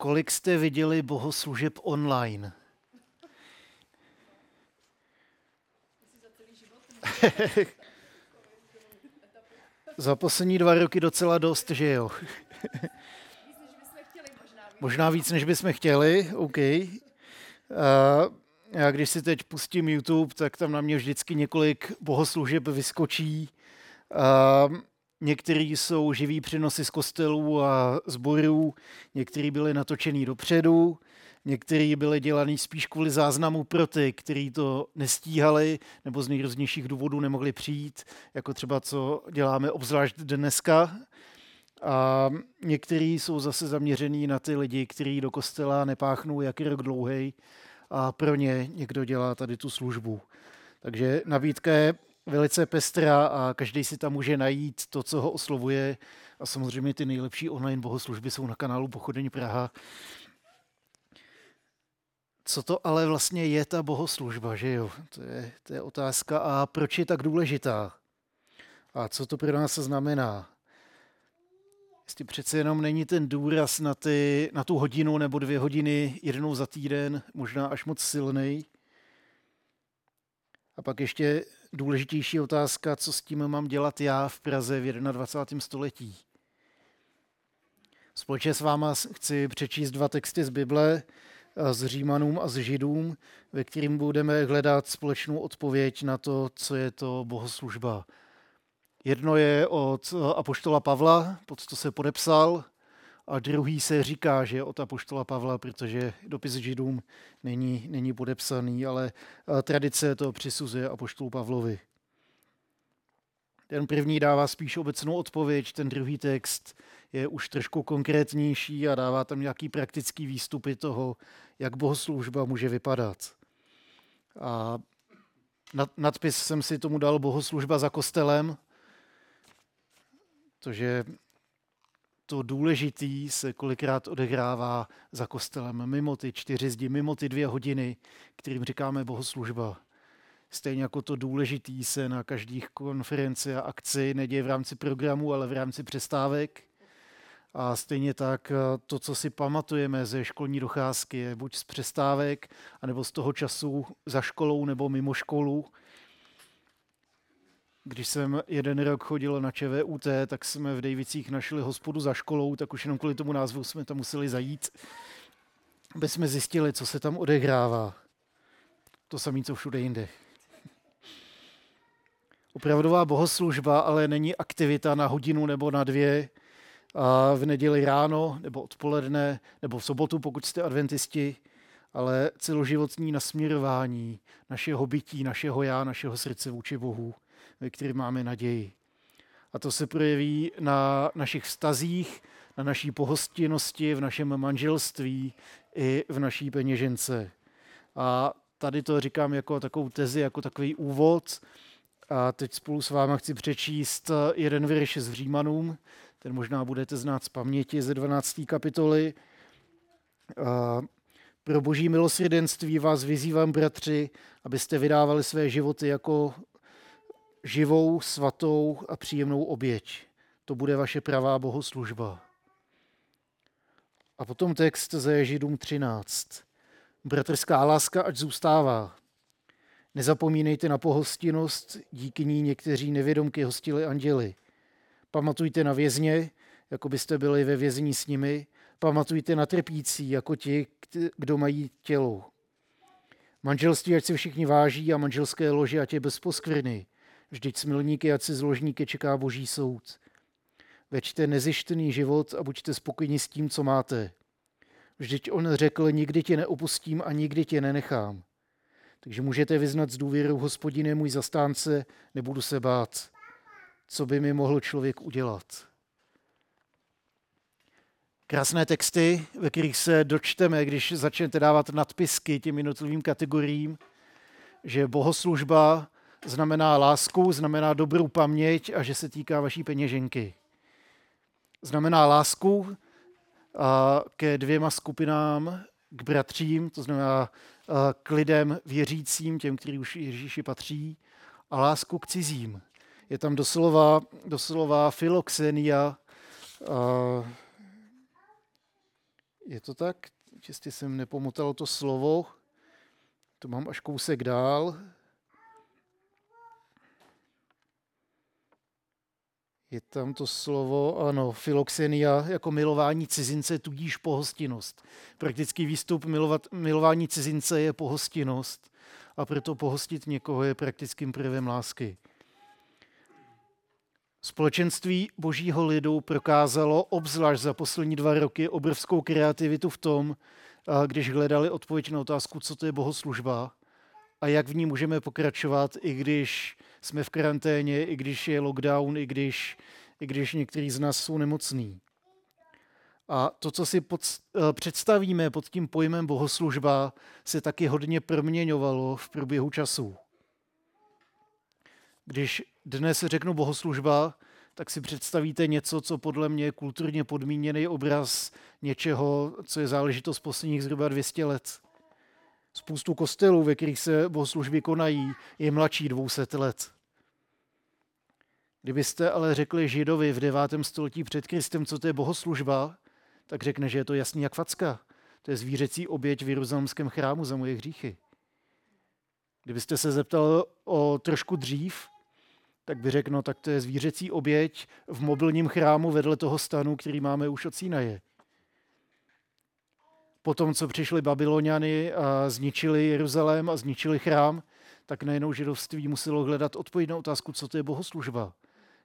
Kolik jste viděli bohoslužeb online? Za poslední dva roky docela dost, že jo? Možná víc, než bychom chtěli, OK. Uh, já když si teď pustím YouTube, tak tam na mě vždycky několik bohoslužeb vyskočí. Uh, některý jsou živý přenosy z kostelů a zborů, některý byly natočený dopředu, některý byly dělaný spíš kvůli záznamu pro ty, kteří to nestíhali nebo z nejrůznějších důvodů nemohli přijít, jako třeba co děláme obzvlášť dneska. A některý jsou zase zaměřený na ty lidi, kteří do kostela nepáchnou jak rok dlouhý a pro ně někdo dělá tady tu službu. Takže nabídka je velice pestrá a každý si tam může najít to, co ho oslovuje. A samozřejmě ty nejlepší online bohoslužby jsou na kanálu Pochodení Praha. Co to ale vlastně je ta bohoslužba, že jo? To je, to je otázka. A proč je tak důležitá? A co to pro nás znamená? Jestli přece jenom není ten důraz na, ty, na tu hodinu nebo dvě hodiny jednou za týden možná až moc silný. A pak ještě důležitější otázka, co s tím mám dělat já v Praze v 21. století. Společně s váma chci přečíst dva texty z Bible, z Římanům a z Židům, ve kterým budeme hledat společnou odpověď na to, co je to bohoslužba. Jedno je od apoštola Pavla, pod to se podepsal, a druhý se říká, že je od apoštola Pavla, protože dopis Židům není, není podepsaný, ale tradice to přisuzuje apoštolu Pavlovi. Ten první dává spíš obecnou odpověď, ten druhý text je už trošku konkrétnější a dává tam nějaký praktický výstupy toho, jak bohoslužba může vypadat. A nadpis jsem si tomu dal bohoslužba za kostelem, protože to důležitý se kolikrát odehrává za kostelem, mimo ty čtyři zdi, mimo ty dvě hodiny, kterým říkáme bohoslužba. Stejně jako to důležitý se na každých konferenci a akci neděje v rámci programu, ale v rámci přestávek. A stejně tak to, co si pamatujeme ze školní docházky, je buď z přestávek, anebo z toho času za školou nebo mimo školu, když jsem jeden rok chodil na ČVUT, tak jsme v Dejvicích našli hospodu za školou, tak už jenom kvůli tomu názvu jsme tam museli zajít, aby jsme zjistili, co se tam odehrává. To samé, co všude jinde. Opravdová bohoslužba ale není aktivita na hodinu nebo na dvě a v neděli ráno nebo odpoledne nebo v sobotu, pokud jste adventisti, ale celoživotní nasměrování našeho bytí, našeho já, našeho srdce vůči Bohu ve kterém máme naději. A to se projeví na našich vztazích, na naší pohostinnosti, v našem manželství i v naší peněžence. A tady to říkám jako takovou tezi, jako takový úvod. A teď spolu s váma chci přečíst jeden verš z Římanům, ten možná budete znát z paměti ze 12. kapitoly. Pro boží milosrdenství vás vyzývám, bratři, abyste vydávali své životy jako živou, svatou a příjemnou oběť. To bude vaše pravá bohoslužba. A potom text ze Židům 13. Bratrská láska ať zůstává. Nezapomínejte na pohostinnost, díky ní někteří nevědomky hostili anděli. Pamatujte na vězně, jako byste byli ve vězení s nimi. Pamatujte na trpící, jako ti, kdo mají tělo. Manželství, ať si všichni váží a manželské lože, ať je bez poskvrny. Vždyť smilníky a zložníky čeká boží soud. Veďte nezištný život a buďte spokojeni s tím, co máte. Vždyť on řekl, nikdy tě neopustím a nikdy tě nenechám. Takže můžete vyznat s důvěrou, hospodine, můj zastánce, nebudu se bát. Co by mi mohl člověk udělat? Krásné texty, ve kterých se dočteme, když začnete dávat nadpisky těm jednotlivým kategoriím, že bohoslužba znamená lásku, znamená dobrou paměť a že se týká vaší peněženky. Znamená lásku a ke dvěma skupinám, k bratřím, to znamená k lidem věřícím, těm, kteří už Ježíši patří, a lásku k cizím. Je tam doslova, doslova filoxenia, je to tak? Čistě jsem nepomotal to slovo. To mám až kousek dál. Je tam to slovo, ano, filoxenia jako milování cizince, tudíž pohostinnost. Praktický výstup milovat, milování cizince je pohostinnost a proto pohostit někoho je praktickým projevem lásky. Společenství božího lidu prokázalo obzvlášť za poslední dva roky obrovskou kreativitu v tom, když hledali odpověď na otázku, co to je bohoslužba a jak v ní můžeme pokračovat, i když jsme v karanténě, i když je lockdown, i když, i když některý z nás jsou nemocní. A to, co si pod, eh, představíme pod tím pojmem bohoslužba, se taky hodně proměňovalo v průběhu času. Když dnes řeknu bohoslužba, tak si představíte něco, co podle mě je kulturně podmíněný obraz něčeho, co je záležitost posledních zhruba 200 let. Spoustu kostelů, ve kterých se bohoslužby konají, je mladší 200 let. Kdybyste ale řekli Židovi v 9. století před Kristem, co to je bohoslužba, tak řekne, že je to jasný jak facka. To je zvířecí oběť v Jeruzalémském chrámu za moje hříchy. Kdybyste se zeptal o trošku dřív, tak by řekl, no tak to je zvířecí oběť v mobilním chrámu vedle toho stanu, který máme už od Sínaje. Potom, co přišli Babyloniany a zničili Jeruzalém a zničili chrám, tak najednou židovství muselo hledat odpověď na otázku, co to je bohoslužba.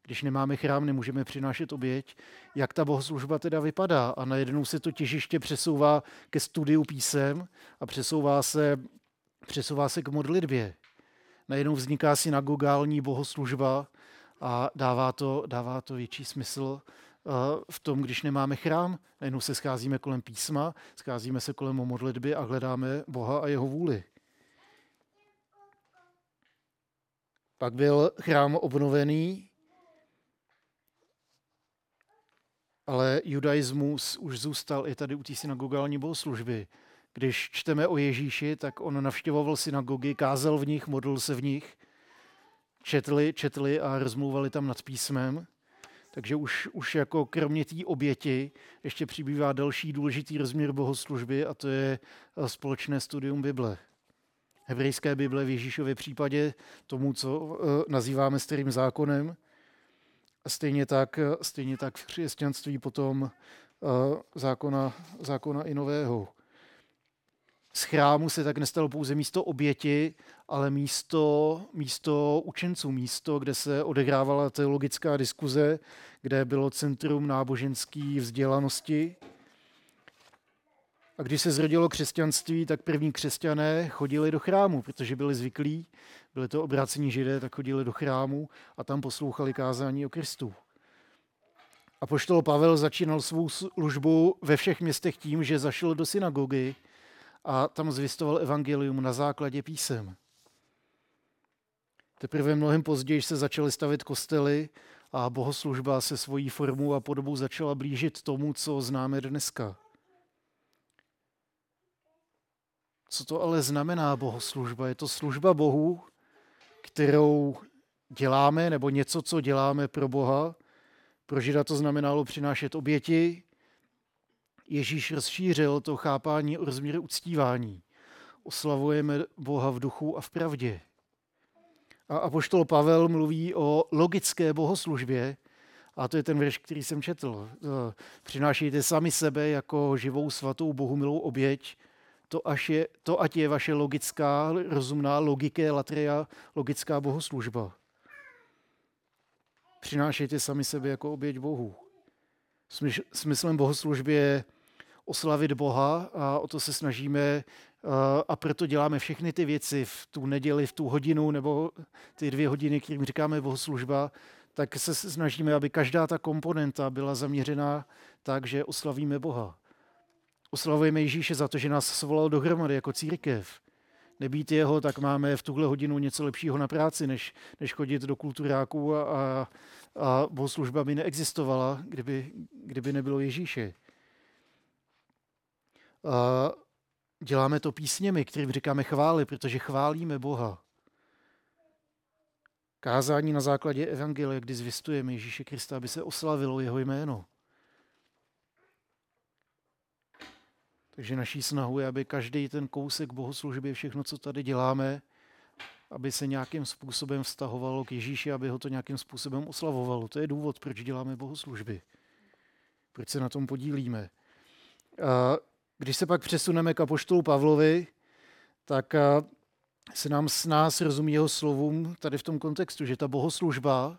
Když nemáme chrám, nemůžeme přinášet oběť. Jak ta bohoslužba teda vypadá? A najednou se to těžiště přesouvá ke studiu písem a přesouvá se, přesouvá se k modlitbě. Najednou vzniká synagogální bohoslužba a dává to, dává to větší smysl v tom, když nemáme chrám. Najednou se scházíme kolem písma, scházíme se kolem modlitby a hledáme Boha a jeho vůli. Pak byl chrám obnovený, ale judaismus už zůstal i tady u té synagogální bohoslužby. Když čteme o Ježíši, tak on navštěvoval synagogy, kázal v nich, modlil se v nich, četli, četli a rozmluvali tam nad písmem. Takže už, už jako kromě té oběti ještě přibývá další důležitý rozměr bohoslužby a to je eh, společné studium Bible. Hebrejské Bible v Ježíšově případě tomu, co eh, nazýváme starým zákonem. Stejně tak, eh, stejně tak v křesťanství potom zákona, zákona i nového z chrámu se tak nestalo pouze místo oběti, ale místo, místo učenců, místo, kde se odehrávala teologická diskuze, kde bylo centrum náboženské vzdělanosti. A když se zrodilo křesťanství, tak první křesťané chodili do chrámu, protože byli zvyklí, byli to obrácení židé, tak chodili do chrámu a tam poslouchali kázání o Kristu. A poštol Pavel začínal svou službu ve všech městech tím, že zašel do synagogy a tam zvistoval evangelium na základě písem. Teprve mnohem později se začaly stavit kostely a bohoslužba se svojí formou a podobou začala blížit tomu, co známe dneska. Co to ale znamená bohoslužba? Je to služba Bohu, kterou děláme, nebo něco, co děláme pro Boha. Pro Žida to znamenalo přinášet oběti, Ježíš rozšířil to chápání o rozměru uctívání. Oslavujeme Boha v duchu a v pravdě. A apoštol Pavel mluví o logické bohoslužbě, a to je ten verš, který jsem četl. Přinášejte sami sebe jako živou svatou Bohu milou oběť, to, až je, to ať je vaše logická, rozumná, logiké latria, logická bohoslužba. Přinášejte sami sebe jako oběť Bohu. Smyslem bohoslužby je oslavit Boha a o to se snažíme eh, a proto děláme všechny ty věci v tu neděli, v tu hodinu nebo ty dvě hodiny, kterým říkáme bohoslužba, tak se snažíme, aby každá ta komponenta byla zaměřená tak, že oslavíme Boha. Oslavujeme Ježíše za to, že nás svolal dohromady jako církev. Nebýt jeho, tak máme v tuhle hodinu něco lepšího na práci, než, než chodit do kulturáků a, a, a bohoslužba by neexistovala, kdyby, kdyby nebylo Ježíše. Děláme to písněmi, kterým říkáme chvály, protože chválíme Boha. Kázání na základě Evangelia, kdy zvistujeme Ježíše Krista, aby se oslavilo jeho jméno. Takže naší snahu je, aby každý ten kousek bohoslužby, všechno, co tady děláme, aby se nějakým způsobem vztahovalo k Ježíši, aby ho to nějakým způsobem oslavovalo. To je důvod, proč děláme bohoslužby. Proč se na tom podílíme. A když se pak přesuneme k apoštolu Pavlovi, tak se nám s nás rozumí jeho slovům tady v tom kontextu, že ta bohoslužba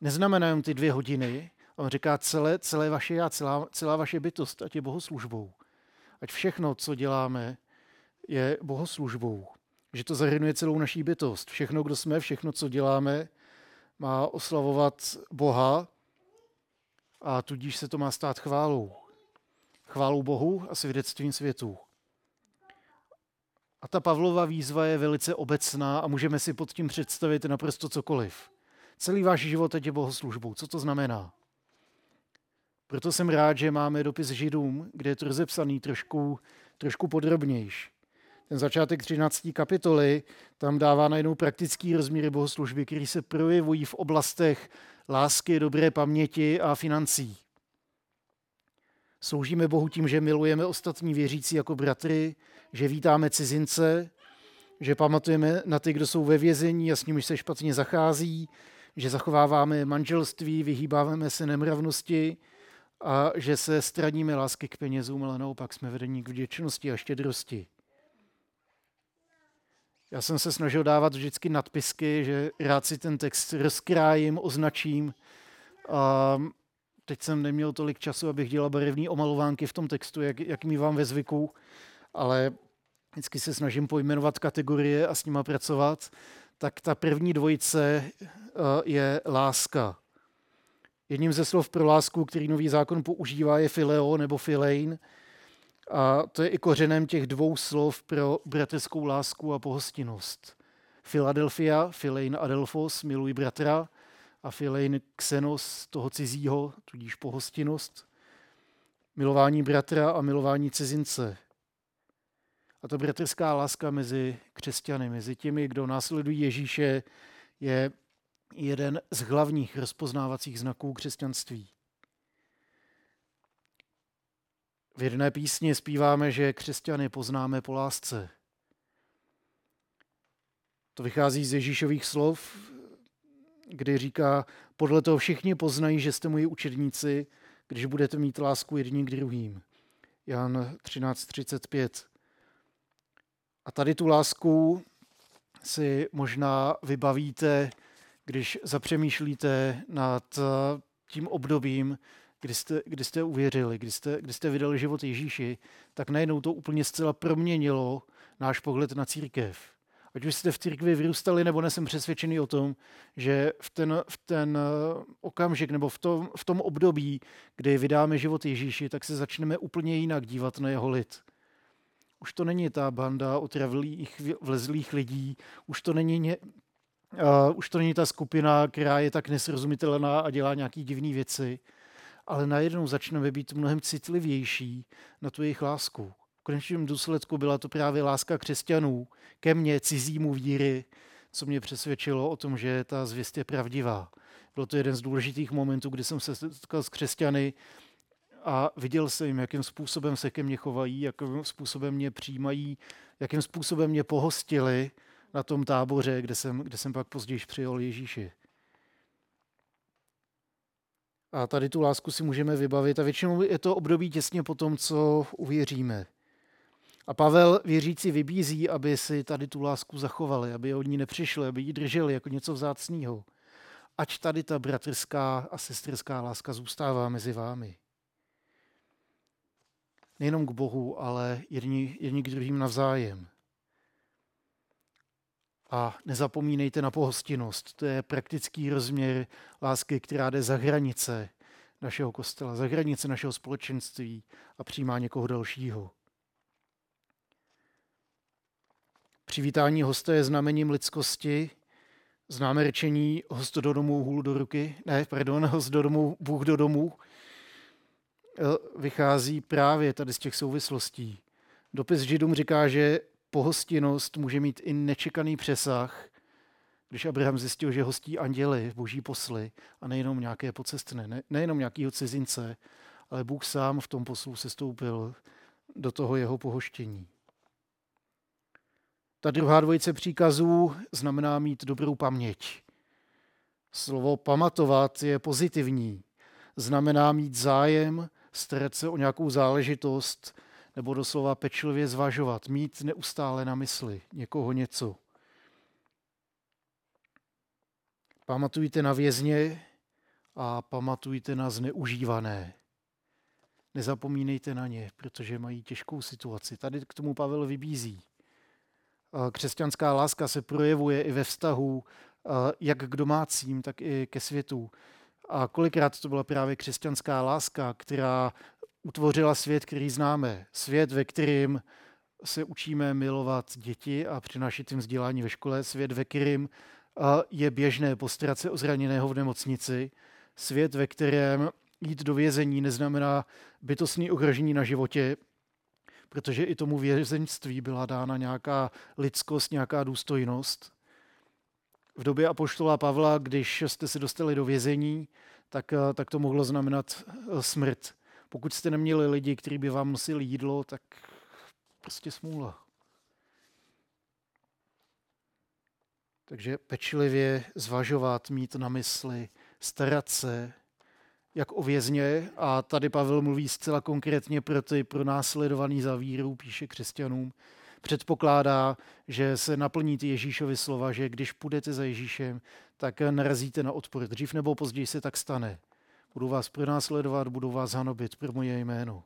neznamená jen ty dvě hodiny, on říká celé, celé vaše já, celá, celá vaše bytost, ať je bohoslužbou. Ať všechno, co děláme, je bohoslužbou. Že to zahrnuje celou naší bytost. Všechno, kdo jsme, všechno, co děláme, má oslavovat Boha a tudíž se to má stát chválou. Chválou Bohu a svědectvím světu. A ta Pavlova výzva je velice obecná a můžeme si pod tím představit naprosto cokoliv. Celý váš život je bohoslužbou. Co to znamená? Proto jsem rád, že máme dopis Židům, kde je to rozepsaný trošku, trošku podrobnější. Ten začátek 13. kapitoly tam dává najednou praktický rozměry bohoslužby, který se projevují v oblastech lásky, dobré paměti a financí. Sloužíme Bohu tím, že milujeme ostatní věřící jako bratry, že vítáme cizince, že pamatujeme na ty, kdo jsou ve vězení a s nimi se špatně zachází, že zachováváme manželství, vyhýbáváme se nemravnosti a že se straníme lásky k penězům, ale naopak jsme vedení k vděčnosti a štědrosti. Já jsem se snažil dávat vždycky nadpisky, že rád si ten text rozkrájím, označím. Teď jsem neměl tolik času, abych dělal barevné omalovánky v tom textu, jak, jak mi vám ve zvyku, ale vždycky se snažím pojmenovat kategorie a s nima pracovat. Tak ta první dvojice eh, je láska. Jedním ze slov pro lásku, který nový zákon používá, je fileo nebo filein. A to je i kořenem těch dvou slov pro bratrskou lásku a pohostinnost. Philadelphia, filein adelphos, miluj bratra, a filein xenos, toho cizího, tudíž pohostinnost. Milování bratra a milování cizince. A ta bratrská láska mezi křesťany, mezi těmi, kdo následují Ježíše, je jeden z hlavních rozpoznávacích znaků křesťanství. V jedné písni zpíváme, že křesťany poznáme po lásce. To vychází z Ježíšových slov, kdy říká, podle toho všichni poznají, že jste moji učedníci, když budete mít lásku jedním k druhým. Jan 13.35. A tady tu lásku si možná vybavíte když zapřemýšlíte nad eh, tím obdobím, kdy jste, kdy jste uvěřili, kdy jste, kdy jste vydali život Ježíši, tak najednou to úplně zcela proměnilo náš pohled na církev. Ať už jste v církvi vyrůstali, nebo nesem přesvědčený o tom, že v ten, v ten eh, okamžik nebo v tom, v tom období, kdy vydáme život Ježíši, tak se začneme úplně jinak dívat na jeho lid. Už to není ta banda otravlých, vlezlých lidí, už to není Uh, už to není ta skupina, která je tak nesrozumitelná a dělá nějaké divné věci, ale najednou začneme být mnohem citlivější na tu jejich lásku. V konečném důsledku byla to právě láska křesťanů ke mně, cizímu víry, co mě přesvědčilo o tom, že ta zvěst je pravdivá. Bylo to jeden z důležitých momentů, kdy jsem se setkal s křesťany a viděl jsem jakým způsobem se ke mně chovají, jakým způsobem mě přijímají, jakým způsobem mě pohostili, na tom táboře, kde jsem, kde jsem pak později přijel Ježíši. A tady tu lásku si můžeme vybavit a většinou je to období těsně po tom, co uvěříme. A Pavel věřící vybízí, aby si tady tu lásku zachovali, aby od ní nepřišli, aby ji drželi jako něco vzácného. Ať tady ta bratrská a sestrská láska zůstává mezi vámi. Nejenom k Bohu, ale jedni, jedni k druhým navzájem. A nezapomínejte na pohostinnost. To je praktický rozměr lásky, která jde za hranice našeho kostela, za hranice našeho společenství a přijímá někoho dalšího. Přivítání hosta je znamením lidskosti. Známe řečení host do domu, hůl do ruky. Ne, pardon, host do domu, Bůh do domu. Vychází právě tady z těch souvislostí. Dopis Židům říká, že pohostinnost může mít i nečekaný přesah, když Abraham zjistil, že hostí anděly, boží posly, a nejenom nějaké pocestné, ne, nejenom nějakého cizince, ale Bůh sám v tom poslu se stoupil do toho jeho pohoštění. Ta druhá dvojice příkazů znamená mít dobrou paměť. Slovo pamatovat je pozitivní. Znamená mít zájem, starat se o nějakou záležitost nebo doslova pečlivě zvažovat, mít neustále na mysli někoho něco. Pamatujte na vězně a pamatujte na zneužívané. Nezapomínejte na ně, protože mají těžkou situaci. Tady k tomu Pavel vybízí. Křesťanská láska se projevuje i ve vztahu jak k domácím, tak i ke světu. A kolikrát to byla právě křesťanská láska, která utvořila svět, který známe. Svět, ve kterém se učíme milovat děti a přinášet jim vzdělání ve škole. Svět, ve kterém je běžné postarat se o zraněného v nemocnici. Svět, ve kterém jít do vězení neznamená bytostný ohrožení na životě, protože i tomu vězeňství byla dána nějaká lidskost, nějaká důstojnost. V době apoštola Pavla, když jste se dostali do vězení, tak, tak to mohlo znamenat eh, smrt. Pokud jste neměli lidi, kteří by vám nosili jídlo, tak prostě smůla. Takže pečlivě zvažovat, mít na mysli, starat se, jak o vězně. A tady Pavel mluví zcela konkrétně pro ty pronásledovaný za víru, píše křesťanům. Předpokládá, že se naplní ty Ježíšovy slova, že když půjdete za Ježíšem, tak narazíte na odpor. Dřív nebo později se tak stane. Budu vás pronásledovat, budu vás hanobit pro moje jméno.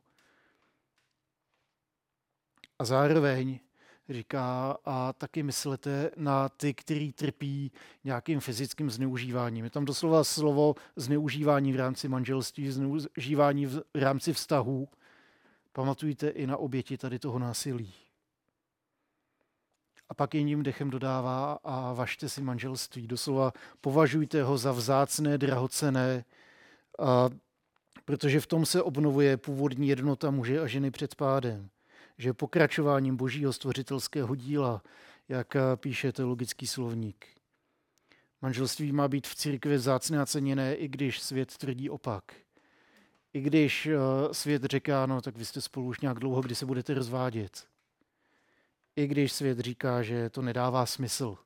A zároveň říká, a taky myslete na ty, kteří trpí nějakým fyzickým zneužíváním. Je tam doslova slovo zneužívání v rámci manželství, zneužívání v rámci vztahů. Pamatujte i na oběti tady toho násilí. A pak jiným dechem dodává a važte si manželství. Doslova považujte ho za vzácné, drahocené, a protože v tom se obnovuje původní jednota muže a ženy před pádem že pokračováním božího stvořitelského díla, jak píše teologický slovník. Manželství má být v církvi vzácné a ceněné, i když svět tvrdí opak. I když eh, svět říká, no tak vy jste spolu už nějak dlouho, kdy se budete rozvádět. I když svět říká, že to nedává smysl.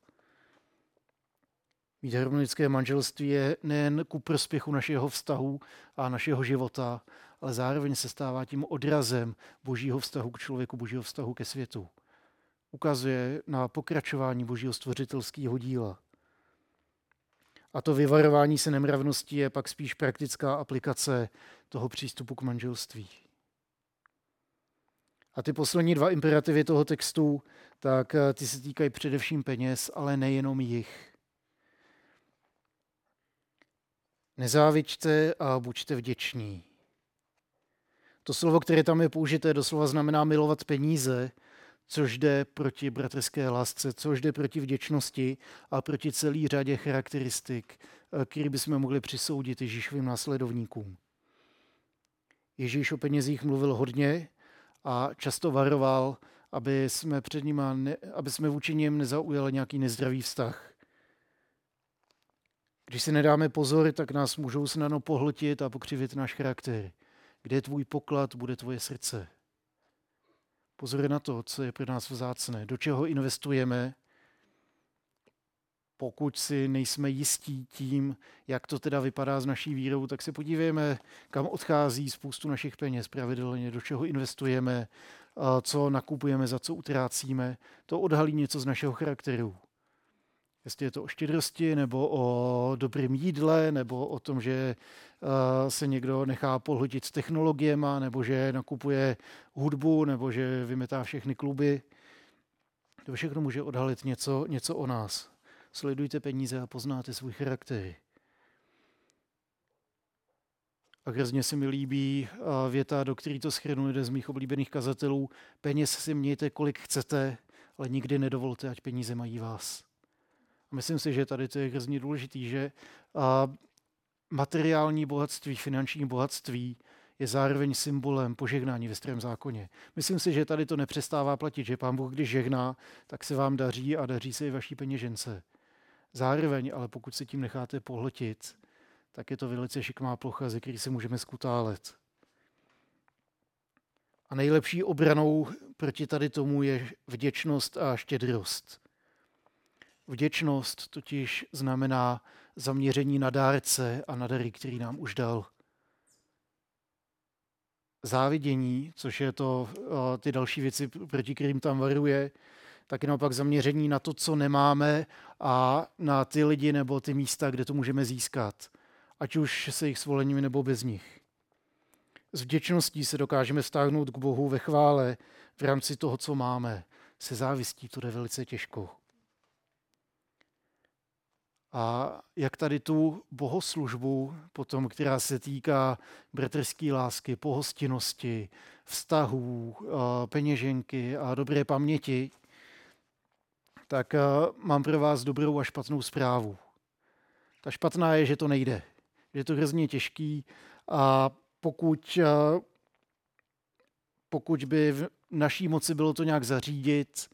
Mít harmonické manželství je nejen ku prospěchu našeho vztahu a našeho života, ale zároveň se stává tím odrazem božího vztahu k člověku, božího vztahu ke světu. Ukazuje na pokračování božího stvořitelského díla. A to vyvarování se nemravností je pak spíš praktická aplikace toho přístupu k manželství. A ty poslední dva imperativy toho textu, tak eh, ty se týkají především peněz, ale nejenom jich. Nezávičte a buďte vděční. To slovo, které tam je použité, doslova znamená milovat peníze, což jde proti bratrské lásce, což jde proti vděčnosti a proti celý řadě charakteristik, eh, které bychom mohli přisoudit Ježíšovým následovníkům. Ježíš o penězích mluvil hodně a často varoval, aby jsme, před nima ne, aby jsme vůči něm nezaujali nějaký nezdravý vztah. Když si nedáme pozor, tak nás můžou snadno pohltit a pokřivit náš charakter. Kde je tvůj poklad, bude tvoje srdce. Pozor na to, co je pro nás vzácné, do čeho investujeme, pokud si nejsme jistí tím, jak to teda vypadá s naší vírou, tak se podívejme, kam odchází spoustu našich peněz pravidelně, do čeho investujeme, co nakupujeme, za co utrácíme. To odhalí něco z našeho charakteru. Jestli je to o štědrosti, nebo o dobrém jídle, nebo o tom, že eh, se někdo nechá pohltit s technologiemi, nebo že nakupuje hudbu, nebo že vymetá všechny kluby. To všechno může odhalit něco, něco o nás. Sledujte peníze a poznáte svůj charakter. A hrozně se mi líbí eh, věta, do který to schrnu jeden z mých oblíbených kazatelů. Peněz si mějte, kolik chcete, ale nikdy nedovolte, ať peníze mají vás. Myslím si, že tady to je hrozně důležitý, že materiální bohatství, finanční bohatství je zároveň symbolem požehnání ve starém zákoně. Myslím si, že tady to nepřestává platit, že pán Bůh, když žehná, tak se vám daří a daří se i vaší peněžence. Zároveň, ale pokud se tím necháte pohltit, tak je to velice šikmá plocha, ze které se můžeme skutálet. A nejlepší obranou proti tady tomu je vděčnost a štědrost. Vděčnost totiž znamená zaměření na dárce a na dary, který nám už dal. Závidění, což je to ty další věci, proti kterým tam varuje, tak je naopak zaměření na to, co nemáme a na ty lidi nebo ty místa, kde to můžeme získat. Ať už se jich svolením nebo bez nich. S vděčností se dokážeme stáhnout k Bohu ve chvále v rámci toho, co máme. Se závistí to jde velice těžko. A jak tady tu bohoslužbu, potom, která se týká bratrské lásky, pohostinnosti, vztahů, peněženky a dobré paměti, tak mám pro vás dobrou a špatnou zprávu. Ta špatná je, že to nejde. Že je to hrozně těžký a pokud, pokud by v naší moci bylo to nějak zařídit,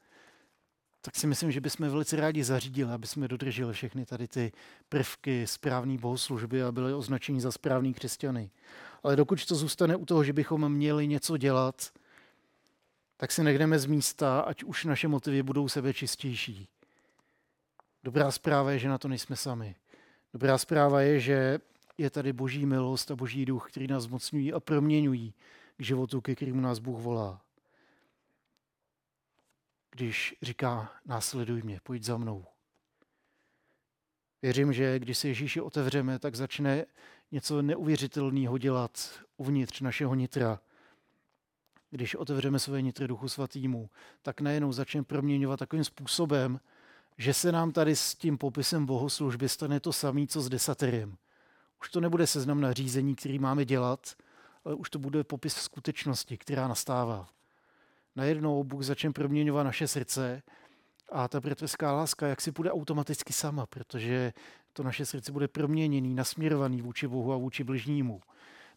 tak si myslím, že bychom velice rádi zařídili, aby jsme dodrželi všechny tady ty prvky správné bohoslužby a byli označeni za správný křesťany. Ale dokud to zůstane u toho, že bychom měli něco dělat, tak si nejdeme z místa, ať už naše motivy budou sebe čistější. Dobrá zpráva je, že na to nejsme sami. Dobrá zpráva je, že je tady boží milost a boží duch, který nás zmocňují a proměňují k životu, ke kterému nás Bůh volá když říká, následuj mě, pojď za mnou. Věřím, že když se Ježíši otevřeme, tak začne něco neuvěřitelného dělat uvnitř našeho nitra. Když otevřeme své nitry Duchu Svatýmu, tak najednou začne proměňovat takovým způsobem, že se nám tady s tím popisem bohoslužby stane to samé, co s desaterem. Už to nebude seznam nařízení, který máme dělat, ale už to bude popis skutečnosti, která nastává najednou Bůh začne proměňovat naše srdce a ta bratrská láska jak si půjde automaticky sama, protože to naše srdce bude proměněný, nasměrovaný vůči Bohu a vůči bližnímu.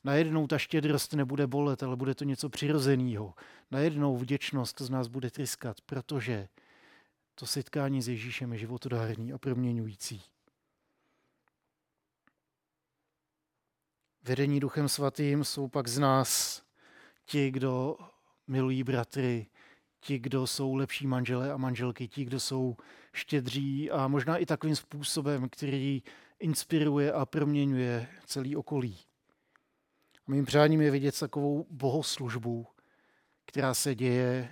Najednou ta štědrost nebude bolet, ale bude to něco přirozeného. Najednou vděčnost z nás bude tryskat, protože to setkání s Ježíšem je životodárný a proměňující. Vedení Duchem Svatým jsou pak z nás ti, kdo milují bratry, ti, kdo jsou lepší manželé a manželky, ti, kdo jsou štědří a možná i takovým způsobem, který inspiruje a proměňuje celý okolí. A mým přáním je vidět takovou bohoslužbu, která se děje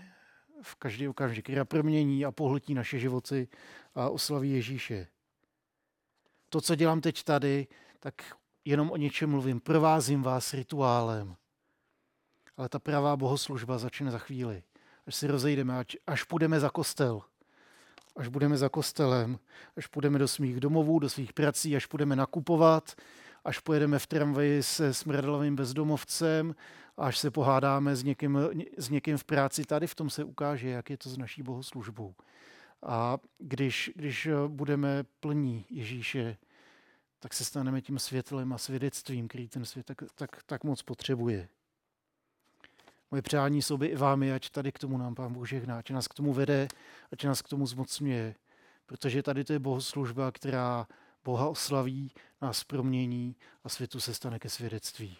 v každý okamžik, která promění a pohltí naše životy a oslaví Ježíše. To, co dělám teď tady, tak jenom o něčem mluvím. Provázím vás rituálem ale ta pravá bohoslužba začne za chvíli. Až si rozejdeme, až, až půjdeme za kostel, až budeme za kostelem, až půjdeme do svých domovů, do svých prací, až půjdeme nakupovat, až pojedeme v tramvaji se smradlavým bezdomovcem, až se pohádáme s někým, s někým v práci, tady v tom se ukáže, jak je to s naší bohoslužbou. A když, když budeme plní Ježíše, tak se staneme tím světlem a svědectvím, který ten svět tak, tak, tak moc potřebuje. Moje přání jsou by i vámi, ať tady k tomu nám Pán Bůh žehná, ať nás k tomu vede, ať nás k tomu zmocňuje. Protože tady to je bohoslužba, která Boha oslaví, nás promění a světu se stane ke svědectví.